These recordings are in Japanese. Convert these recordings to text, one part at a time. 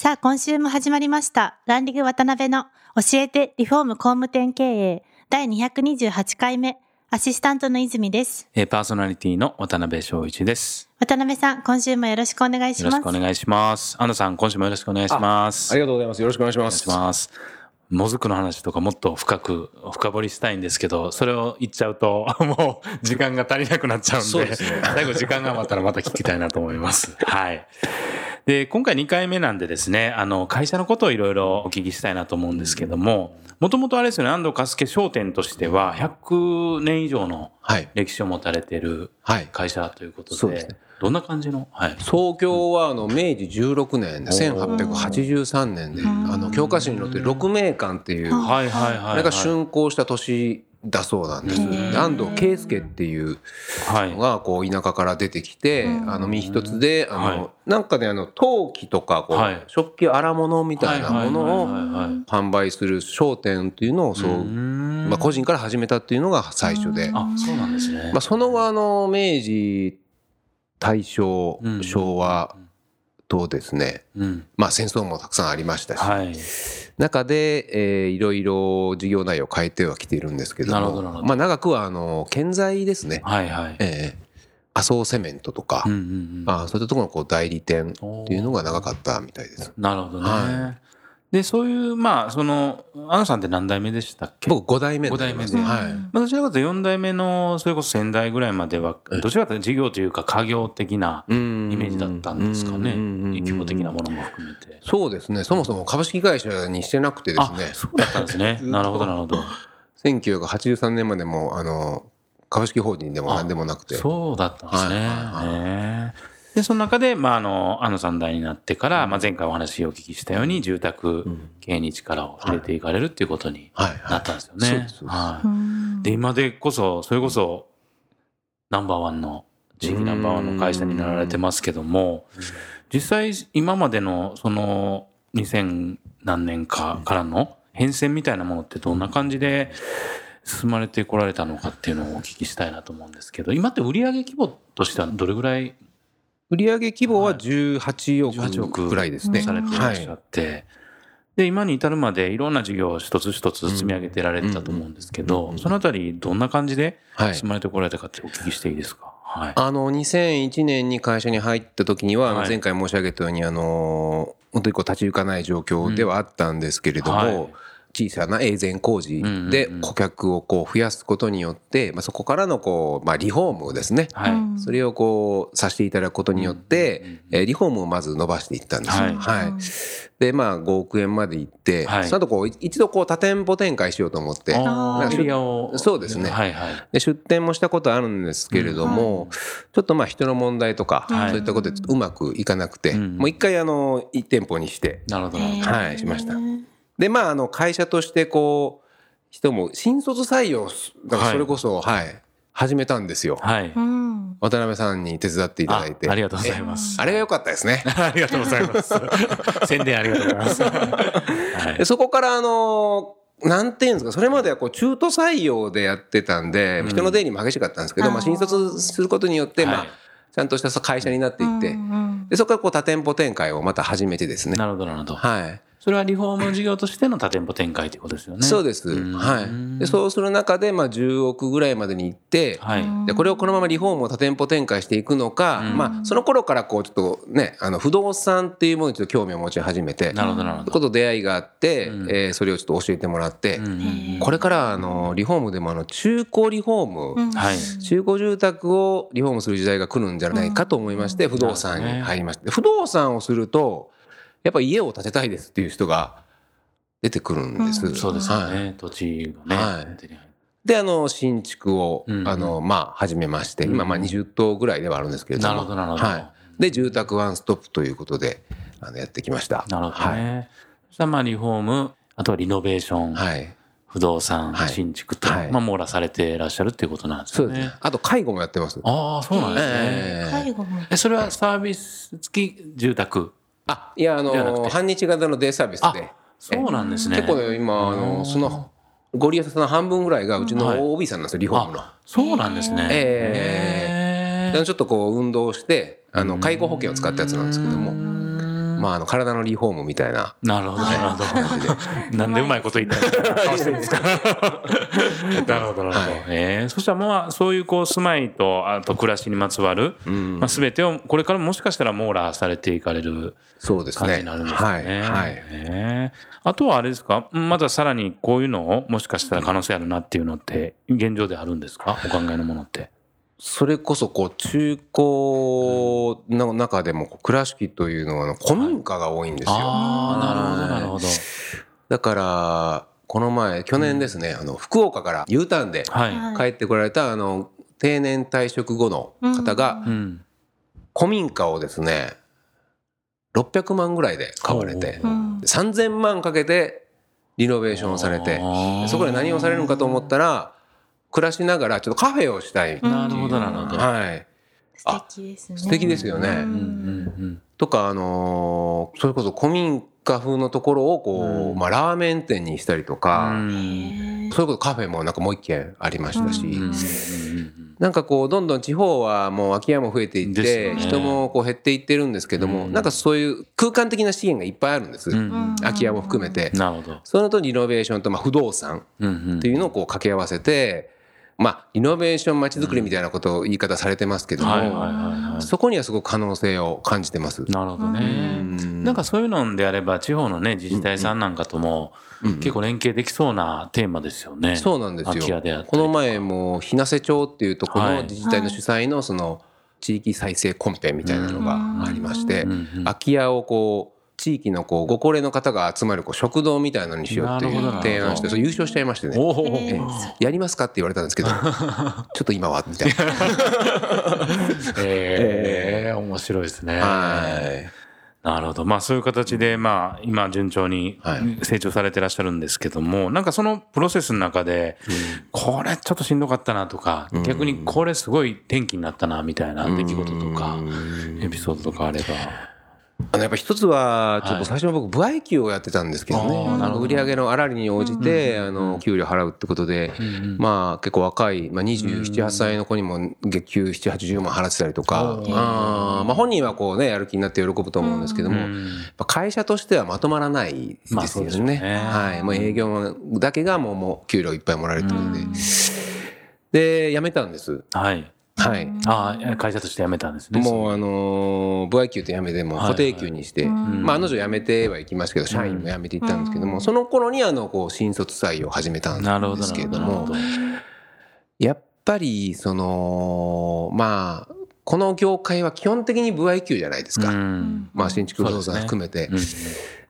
さあ今週も始まりましたランリング渡辺の教えてリフォーム工務店経営第228回目アシスタントの泉です。えーパーソナリティの渡辺翔一です。渡辺さん、今週もよろしくお願いします。よろしくお願いします。安野さん、今週もよろしくお願いします。ありがとうございます。よろしくお願いします。お願いします。もずくの話とかもっと深く深掘りしたいんですけど、それを言っちゃうと、もう時間が足りなくなっちゃうんで、ですね 最後時間が余ったらまた聞きたいなと思います。はい。で、今回2回目なんでですね、あの、会社のことをいろいろお聞きしたいなと思うんですけども、もともとあれですよね、安藤和助商店としては、100年以上のはい。歴史を持たれているはい。会社ということで、そうですねどんな感じの、はい。創業はあの明治16年で1883年で、あの教科書に載ってる六名館っていう、はいはいはい、はい。あれが竣工した年だそうなんです。で安藤圭介っていうはいの。がこう田舎から出てきて、あの身一つで、あはいの、なんかね、あの、陶器とか、こはいう食器荒物みたいなものをはいはいはいはい販売する商店っていうのをそう、んまあ個人から始めたっていうのが最初で、あ、そうなんですね。まあ、その後あの明治大正うん昭和とですね、うん。まあ、戦争もたくさんありましたし、はい。中で、えーいろいろ事業内容を変えてはきているんですけどなるほどなるほどもまあ、長くはあの建材ですね、はいはい。えー麻生セメントとか、うんうんうん。あーそういったところのこう代理店っていうのが長かったみたいです。なるほどね。はで、そういう、まあ、その、アナさんって何代目でしたっけ？僕5代目になります五代目で。はい。まあ、どちらかというと4代目の、それこそ先代ぐらいまでは、どちらかというと事業というか家業的なイイメージだったんですかね。規模的なものも含めて。そうですね。そもそも株式会社にしてなくてですあね、そうだったんですね。なるほど、なるほど。1983年までもあの株式法人でも何でもなくて。そうだったんですね。はい。はい。ねで、その中で、まあ、あの、あの三代になってから、まあ、前回お話をお聞きしたように、住宅系に力を入れていかれるっていうことになったんですよね。はい。で、今でこそ、それこそ、ナンバーワンの、地域ナンバーワンの会社になられてますけども、実際、今までの、その、2000何年かからの変遷みたいなものってどんな感じで進まれてこられたのかっていうのをお聞きしたいなと思うんですけど、今って売上規模としてはどれぐらい売上規模ははい。18 18億億ぐらいですね。されていらっしゃって、で、今に至るまでいろんな事業を一つ一つ積み上げてられてたと思うんですけど、そのあたりどんな感じではい。進まれてこられたかってお聞きしていいですか？はい。あの2001年に会社に入った時には、はい。前回申し上げたようにあの本当にこう立ち行かない状況ではあったんですけれども、はい小さな永全工事でうんうんうん。顧客をこう増やすことによって、まあ、そこからのこう、まあ、リフォームですね、はい。うん。それをこうさせていただくことによって、えーリフォームをまず伸ばしていったんですよ。はい。はい。でまあ5億円まで行って、はい。その後こう一度こう多店舗展開しようと思って。そうですね。はいはい。で出店もしたことあるんですけれども、ちょっとまあ人の問題とか、はいそういったことでうまくいかなくて、うん。もう一回あの1店舗にして。なるほど。なるほど。はいしましたでまああの会社としてこう人も新卒採用だからそれこそはい、始めたんですよはい。うん。渡辺さんに手伝っていただいてあありがとうございます。あれが良かったですね ありがとうございます。宣伝ありがとうございます。はいでそこからあのなんていうんですかそれまではこう中途採用でやってたんで、人の出入りも激しかったんですけど、まあ、新卒することによって、まあはいちゃんとした会社になっていって、うんでそこからこう多店舗展開をまた始めてですね。なるほどなるほど。はい。それはリフォーム事業としての多店舗展開ということですよね。そうです。んはい。で、そうする中で、まあ、10億ぐらいまでに行って、はい。で、これをこのままリフォームを多店舗展開していくのか、うんまあ、その頃からこう、ちょっとね、あの、不動産っていうものにちょっと興味を持ち始めて、なるほどなるほど。こと出会いがあって、うんえーそれをちょっと教えてもらって、これから、あの、リフォームでも、あの、中古リフォーム、うんはい。中古住宅をリフォームする時代が来るんじゃないかと思いまして、不動産に入りました。不動産をすると、やっぱ家を建てたいですっていう人が出てくるんです。うんそうですよはいね。土地がね。はいで、あの、新築を、うんうんあの、まあ、始めまして、今、まあ、20棟ぐらいではあるんですけれども。なるほどなるほどはい。で、住宅ワンストップということで、あの、やってきました。なるほどはい。ね。そしたらまあリフォーム、あとはリノベーション、はい。不動産、はい新築と、はいまあ網羅されていらっしゃるっていうことなんですよね。そうですね。あと介護もやってます。ああ、そうなんですね。ええ介護も。え、それはサービス付き住宅。あ、いや、あの、半日型のデイサービスあで。そうなんですね。結構ね、今、あの、その、ご利用者さんの半分ぐらいがうちはいの OB さんなんですよ、リフォームの。あ、そうなんですね。ええでちょっとこう運動して、あの、介護保険を使ったやつなんですけども、まあ、あの、体のリフォームみたいな。なるほど、なるほど。なんでうまいこと言ったみたいな顔してるんですか？なるほど、なるほど。はいえーそしたらまあ、そういうこう、住まいと、あと暮らしにまつわる、まあ、すべてを、これからもしかしたら網羅されていかれるそうですね。感じになるんですよはい。ね。はい。えーあとはあれですか？まださらにこういうのを、もしかしたら可能性あるなっていうのって、現状であるんですか？お考えのものって。それこそ、こう、中古の中でも、倉敷というのは、古民家が多いんですよ。ああ、なるほど、なるほど。だから、この前、去年ですね、あの、福岡から U ターンで帰ってこられた、あの、定年退職後の方が、うん。古民家をですね、600万ぐらいで買われてほう、うん3000万かけてリノベーションされて、そこで何をされるのかと思ったら、暮らしながらちょっとカフェをしたいっていう。なるほど、なるほど。はい。素敵ですね。素敵ですよねうんうんうんとか、あのーそれこそ古民家風のところをこう、うんまあラーメン店にしたりとうか、それこそカフェもなんかもう一軒ありましたし、なんかこうどんどん地方はもう空き家も増えていって、人もこう減っていってるんですけども、うんなんかそういう空間的な資源がいっぱいあるんです。空き家も含めて。なるほど。そのとリノベーションとまあ不動産っていうのをこう掛け合わせて、まあリノベーションまちづくりみたいなことを言い方されてますけども。そこにはすごく可能性を感じてます。なるほどね。なんかそういうのであれば、地方のね、自治体さんなんかとも、結構連携できそうなテーマですよね。そうなんですよ。この前も日生町っていうところはいの自治体の主催のその地域再生コンペみたいなのがありまして空き家をこう地域のこうご高齢の方が集まるこう食堂みたいなのにしようっていう提案して、それ優勝しちゃいましてね。やりますかって言われたんですけど、ちょっと今はみたいな。ええ面白いですね。はい。なるほど。まあそういう形で、まあ今順調にはい成長されてらっしゃるんですけども、なんかそのプロセスの中で、これちょっとしんどかったなとか、逆にこれすごい転機になったなみたいな出来事とか、エピソードとかあれば。あのやっぱ一つは、ちょっと最初の僕、歩合給をやってたんですけどね、あーなるほど。売り上げの粗利に応じて、あの、給料払うってことで、まあ結構若い、まあ27、8歳の子にも月給7、80万払ってたりとか、あー。まあ本人はこうね、やる気になって喜ぶと思うんですけども、会社としてはまとまらないですよね。はい。もう営業だけがもうもう給料いっぱいもらえるってことで。で、辞めたんです。はい。はい。ああ、会社として辞めたんですね。もうあのー、歩合給って辞めても固定給にして、まあ案の定辞めてはいきましたけど、社員も辞めていったんですけども、その頃にあの、こう、新卒採用を始めたんです。けれどもなるほど、やっぱり、その、まあ、この業界は基本的に歩合給じゃないですか。うんまあ、新築不動産含めて。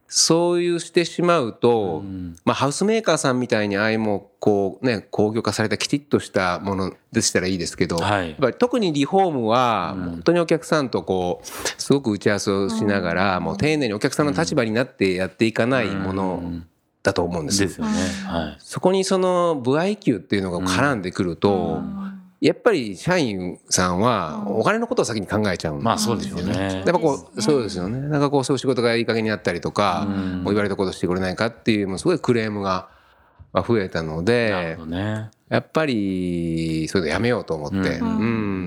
うんそういうしてしまうと、んまあ、ハウスメーカーさんみたいにああいうもう、こうね、工業化されたきちっとしたものでしたらいいですけど、はいやっぱり特にリフォームは、本当にお客さんとこう、すごく打ち合わせをしながら、もう丁寧にお客さんの立場になってやっていかないものだと思うんです。ですよね。はい。そこにその、歩合給っていうのが絡んでくると、やっぱり社員さんはお金のことを先に考えちゃうんですよね。まあそうですよねやっぱこう、そうですよね。なんかこう、そういう仕事がいい加減にあったりとか、うんもう言われたことしてくれないかっていう、もうすごいクレームがまあ増えたのでね。やっぱり、それでやめようと思って、うう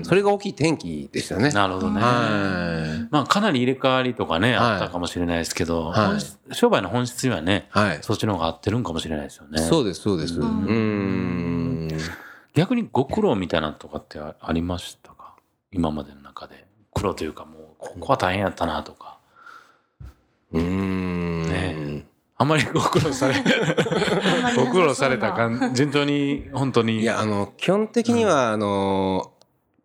ん、それが大きい転機でしたね。なるほどね。はまあかなり入れ替わりとかね、はいあったかもしれないですけど、はい商売の本質にはね、い。はい。そっちの方が合ってるんかもしれないですよね。そうです、そうです。うん。逆にご苦労みたいなのとかってあありましたか？今までの中で。苦労というかもう、ここは大変やったなとか。うん。ねあんまりご苦労され、ご苦労された感順調に、本当に。いや、あの、基本的には、あの、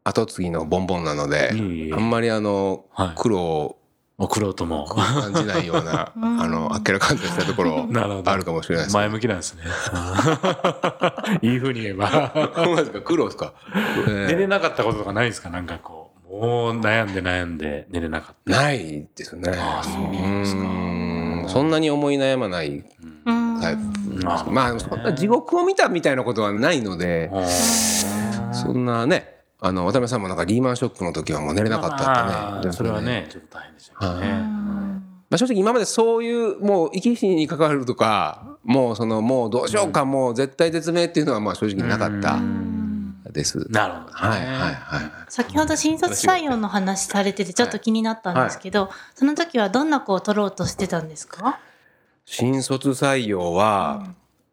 後継ぎのボンボンなのであんまりあのはい、苦労をご苦労とも。感じないような、あの、あっけらかんとしたところあるかもしれないですね。前向きなんですね。いい風に言えば。苦労ですか？寝れなかったこととかないですか？なんかこう、もう悩んで悩んで寝れなかった。ないですね。ああそうですか。そんなに思い悩まないうん。タイプまあまあそんな地獄を見たみたいなことはないのでそんなねあの渡辺さんもなんかリーマンショックの時はもう寝れなかったってねまあそれはねちょっと大変ですよね。まあ、正直今までそういうもう生き死に関わるとかもうそのもうどうしようかもう絶対絶命っていうのはまあ正直なかったです。なるほどね。はいはいはい。先ほど新卒採用の話されててちょっと気になったんですけど、その時はどんな子を取ろうとしてたんですか？新卒採用は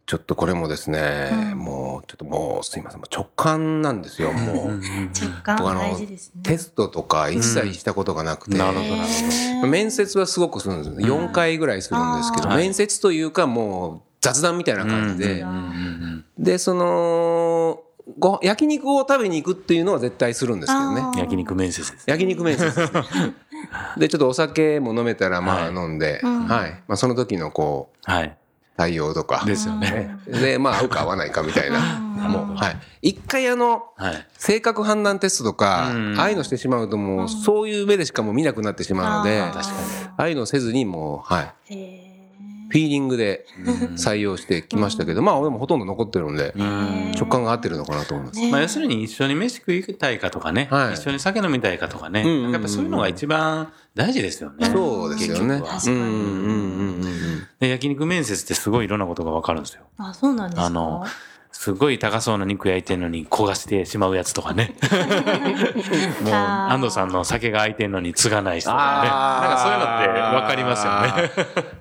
ちょっとこれもですね、もうちょっともうすいません。もう直感なんですよもう。直感僕あの大事ですね。テストとか一切したことがなくて、なるほどなるほど。面接はすごくするんです4回ぐらいするんですけど、面接というかもう雑談みたいな感じで、でそのご焼肉を食べに行くっていうのは絶対するんですけどね。焼肉面接です。焼肉面接ですね。で ちょっとお酒も飲めたらまあはい。飲んで、はい。まあ、その時のこうはい。対応とか。ですよね。でまあ合うか合わないかみたいな。もう。はい。一回あのはい。性格判断テストとか、うん。ああいうのしてしまうともうそういう目でしかもう見なくなってしまうので、あーああいうのせずにもうはい。へフィーリングで採用してきましたけど、まあでもほとんど残ってるんで、うん。直感が合ってるのかなと思います。ーまあ、要するに一緒に飯食いたいかとかね、はい。一緒に酒飲みたいかとかね、うんうんうんやっぱそういうのが一番大事ですよね。そうですよね。うんうんうん。で焼肉面接ってすごいいろんなことが分かるんですよ。あ、そうなんですか？あの、すごい高そうな肉焼いてんのに焦がしてしまうやつとかね。もう安藤さんの酒が空いてんのに継がない人とかね。なんかそういうのって分かりますよね。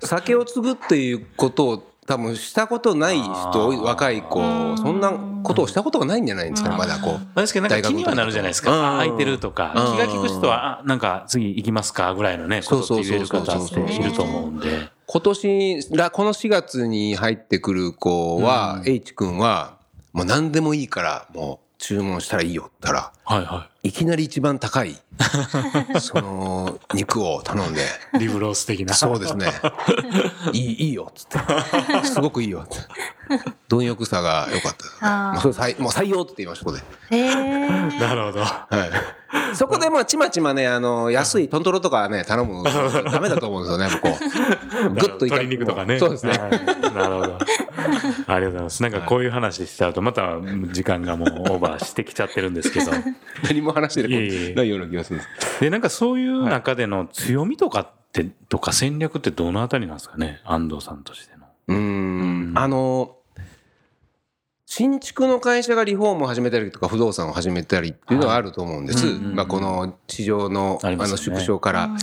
酒を継ぐっていうことを多分したことない人若い子そんなことをしたことがないんじゃないんですかねまだこう。確かになんか気にはなるじゃないですか。うんあ空いてるとか。うん気が利く人は、あ、なんか次行きますかぐらいのね、ことって言える方っそうそうそうそうていると思うんで。今年らこの4月に入ってくる子は、H 君はもう何でもいいからもう注文したらいいよって言ったらはいはいきなり一番高い その肉を頼んで。い。リブロース的な。そうですね。いい、いいよ、つって。すごくいいよ、つって。貪欲さが良かったですね。あーもうそれ採もう採用って言いました、ここで。へー なるほど。はい。そこでまあ、ちまちまね、あの、安いトントロとかね、頼む。ダメだと思うんですよね、こう。グッといか鶏肉とかね。そうですね。はいなるほど。ありがとうございます。なんかこういう話しちゃうと、また時間がもうオーバーしてきちゃってるんですけど。何も話してないような気がするんです。で、なんかそういう中での強みとかって、とか戦略ってどのあたりなんですかね？安藤さんとしての。うーん。あの、新築の会社がリフォームを始めたりとか不動産を始めたりっていうのはあると思うんです。はいうんうんうんまあこの市場のあの縮小から。はい。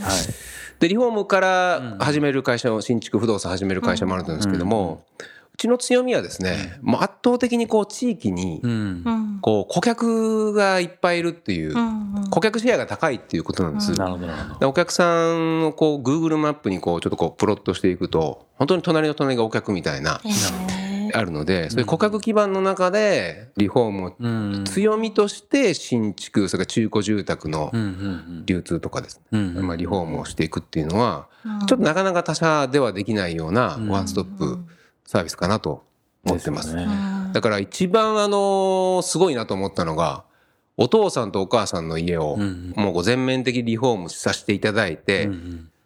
でリフォームから始める会社を新築不動産始める会社もあるんですけども、うちの強みはですね、もう圧倒的にこう地域にこう顧客がいっぱいいるっていう、うんうん顧客シェアが高いっていうことなんです。なるほど、なるほど。でお客さんをこう Google マップにこうちょっとこうプロットしていくと本当に隣の隣がお客みたいなへーあるのでそういう顧客基盤の中でリフォームをうん。強みとして新築それから中古住宅の流通とかですね、まあ、リフォームをしていくっていうのはうん。ちょっとなかなか他社ではできないようなうん。ワンストップサービスかなと思ってます。だから一番あのすごいなと思ったのがお父さんとお母さんの家をうんもうこう全面的リフォームさせていただいて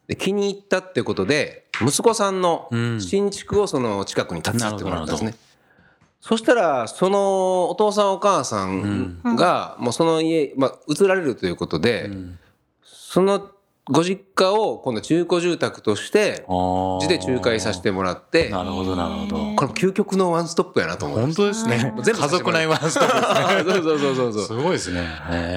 で気に入ったってことで息子さんのうん。新築をその近くに建てさせてもらったんですね。そしたらそのお父さんお母さんがもうその家、まあ、移られるということで、ん。そのご実家を今度中古住宅として字で仲介させてもらってなるほど、なるほど。これ究極のワンストップやなと思本す。当ですね。全部家族内ワンストップですね。そうそうそうそうすそう。ごいですね。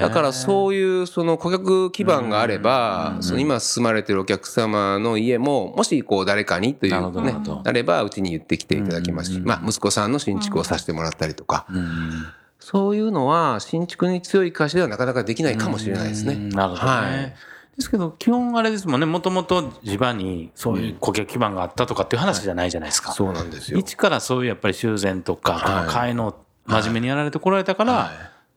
だからう。そういうその顧客基盤があれば、その今住まれてるお客様の家も、もしこう誰かにというねなればうちに言ってきていただきますし、まあ息子さんの新築をさせてもらったりとか、うんそういうのは新築に強い会社ではなかなかできないかもしれないですね。うんなるほどね。はいですけど、基本あれですもんね、もともと地場にそういう顧客基盤があったとかっていう話じゃないじゃないですか。そうなんですよ。一からそういうやっぱり修繕とか、はい。のを真面目にやられてこられたから、はい。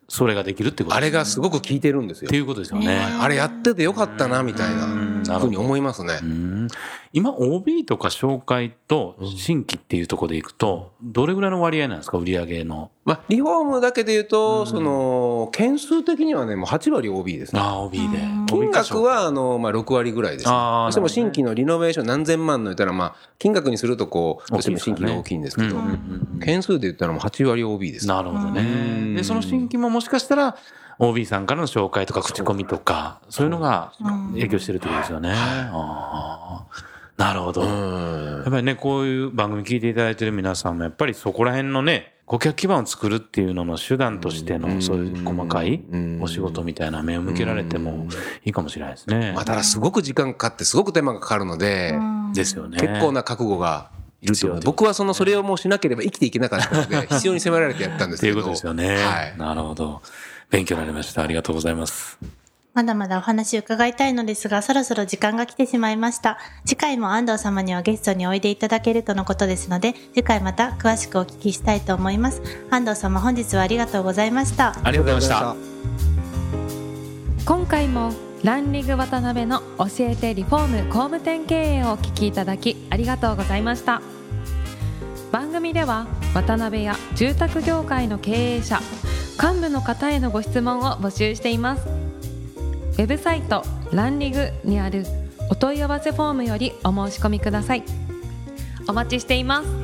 それができるってことあですれがすごく効いてるんですよ。って。いうことですよね。あれやっててよかったなみたいんなふうに思いますね。うん。今 OB とか紹介と新規っていうところでいくとどれぐらいの割合なんですか？売り上げのまあ、リフォームだけで言うと、うん。その件数的にはねもう8割 OB ですね。ああ OB で。うん。金額はあの、まあ、6割ぐらいです、ね、あーどうしても新規のリノベーション何千万の言ったら、まあ、金額にするとこうどうしても新規が大きいんですけど、うんうんうんうん。件数で言ったらもう8割 OB です。なるほどうねん。でその新規ももしかしたら OB さんからの紹介とか口コミとかそういうのが影響してるってことですよね、ああなるほど、うん。やっぱりね、こういう番組聞いていただいてる皆さんも、やっぱりそこら辺のね、顧客基盤を作るっていうのの手段としての、そういう細かいお仕事みたいな目を向けられてもいいかもしれないですねまあ、。ただすごく時間かかってすごく手間がかかるので、ですよね。結構な覚悟がいると思う僕はそのそれをもうしなければ生きていけなかったので 必要に迫られてやったんですけどっていうことですよね。はいなるほど。勉強になりました。ありがとうございます。まだまだお話伺いたいのですが、そろそろ時間が来てしまいました。次回も安藤様にはゲストにおいでいただけるとのことですので、次回また詳しくお聞きしたいと思います。安藤様本日はありがとうございました。ありがとうございました。今回もランリング渡辺の教えてリフォーム工務店経営をお聞きいただきありがとうございました番組では渡辺や住宅業界の経営者幹部の方へのご質問を募集していますウェブサイトランリグにあるお問い合わせフォームよりお申し込みください。お待ちしています。